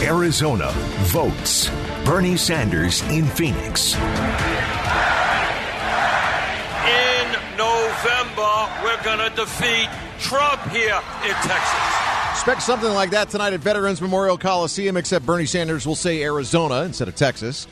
Arizona votes. Bernie Sanders in Phoenix. In November, we're going to defeat Trump here in Texas. Expect something like that tonight at Veterans Memorial Coliseum, except Bernie Sanders will say Arizona instead of Texas.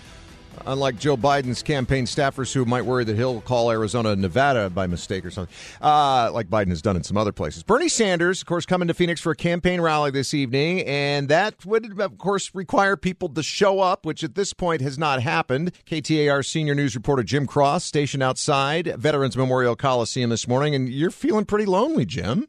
Unlike Joe Biden's campaign staffers who might worry that he'll call Arizona Nevada by mistake or something, uh, like Biden has done in some other places. Bernie Sanders, of course, coming to Phoenix for a campaign rally this evening, and that would, of course, require people to show up, which at this point has not happened. KTAR senior news reporter Jim Cross stationed outside Veterans Memorial Coliseum this morning, and you're feeling pretty lonely, Jim.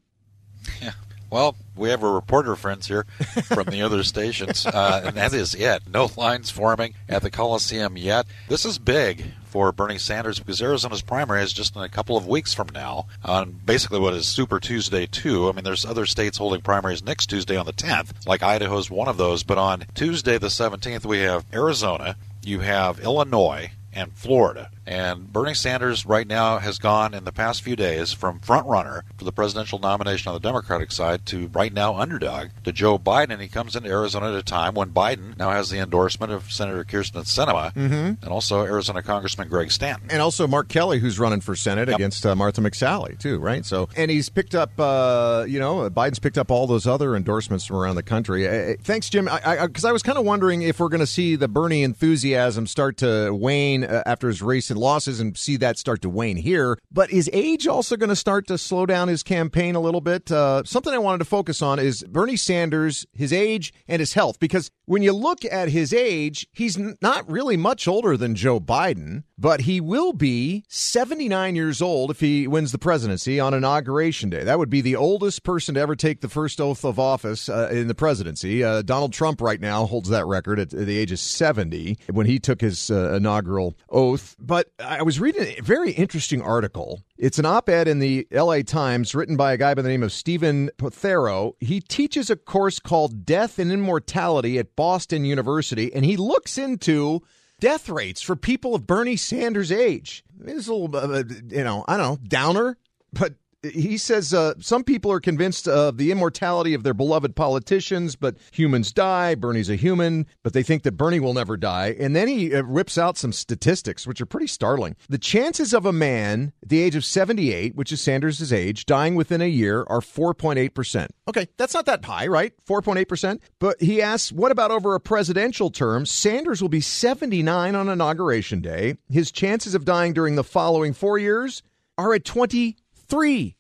Yeah. Well, we have a reporter friends here from the other stations, uh, and that is it. No lines forming at the Coliseum yet. This is big for Bernie Sanders because Arizona's primary is just in a couple of weeks from now on basically what is Super Tuesday 2. I mean, there's other states holding primaries next Tuesday on the 10th, like Idaho's one of those, but on Tuesday the 17th, we have Arizona, you have Illinois, and Florida. And Bernie Sanders right now has gone in the past few days from front runner for the presidential nomination on the Democratic side to right now underdog to Joe Biden. He comes into Arizona at a time when Biden now has the endorsement of Senator Kyrsten Sinema mm-hmm. and also Arizona Congressman Greg Stanton. And also Mark Kelly, who's running for Senate yep. against uh, Martha McSally, too, right? So, And he's picked up, uh, you know, Biden's picked up all those other endorsements from around the country. Uh, thanks, Jim. Because I, I, I, was kind of wondering if we're going to see the Bernie enthusiasm start to wane uh, after his losses and see that start to wane here. But is age also going to start to slow down his campaign a little bit? Uh, something I wanted to focus on is Bernie Sanders, his age, and his health. Because when you look at his age, he's not really much older than Joe Biden, but he will be 79 years old if he wins the presidency on Inauguration Day. That would be the oldest person to ever take the first oath of office uh, in the presidency. Uh, Donald Trump right now holds that record at, the age of 70 when he took his uh, inaugural oath. But I was reading a very interesting article. It's an op ed in the LA Times written by a guy by the name of Stephen Prothero. He teaches a course called Death and Immortality at Boston University, and he looks into death rates for people of Bernie Sanders' age. It's a little, uh, uh, you know, I don't know, downer, but he says uh, some people are convinced of the immortality of their beloved politicians, but humans die. Bernie's a human, but they think that Bernie will never die. And then he uh, rips out some statistics, which are pretty startling. The chances of a man at the age of 78, which is Sanders' age, dying within a year are 4.8%. Okay, that's not that high, right? 4.8%. But he asks, what about over a presidential term? Sanders will be 79 on Inauguration Day. His chances of dying during the following four years are at 23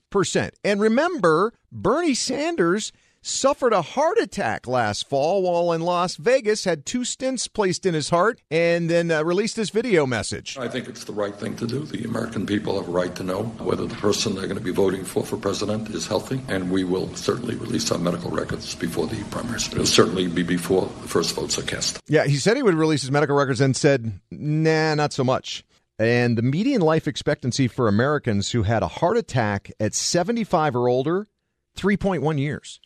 percent. And remember, Bernie Sanders suffered a heart attack last fall while in Las Vegas, had two stents placed in his heart, and then uh, released this video message. I think it's the right thing to do. The American people have a right to know whether the person they're going to be voting for for president is healthy, and we will certainly release our medical records before the primaries. It'll certainly be before the first votes are cast. Yeah, he said he would release his medical records and said, nah, not so much. And the median life expectancy for Americans who had a heart attack at 75 or older, 3.1 years.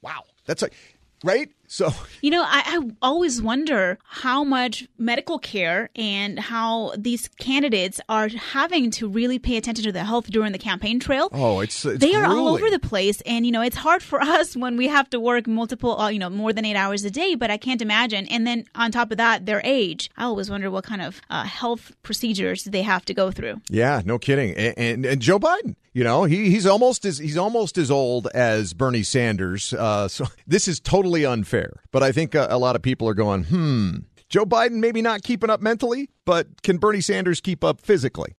Wow. That's like, right? So, you know, I, I, always wonder how much medical care and how these candidates are having to really pay attention to their health during the campaign trail. Oh, it's, it's they are grueling. all over the place, and you know, it's hard for us when we have to work multiple, uh, you know, more than eight hours a day. But I can't imagine. And then on top of that, their age. I always wonder what kind of uh, health procedures they have to go through. Yeah, no kidding. And, and, and Joe Biden, you know, he, he's almost as he's almost as old as Bernie Sanders. Uh, so this is totally unfair. But I think a, a lot of people are going, hmm, Joe Biden maybe not keeping up mentally, but can Bernie Sanders keep up physically?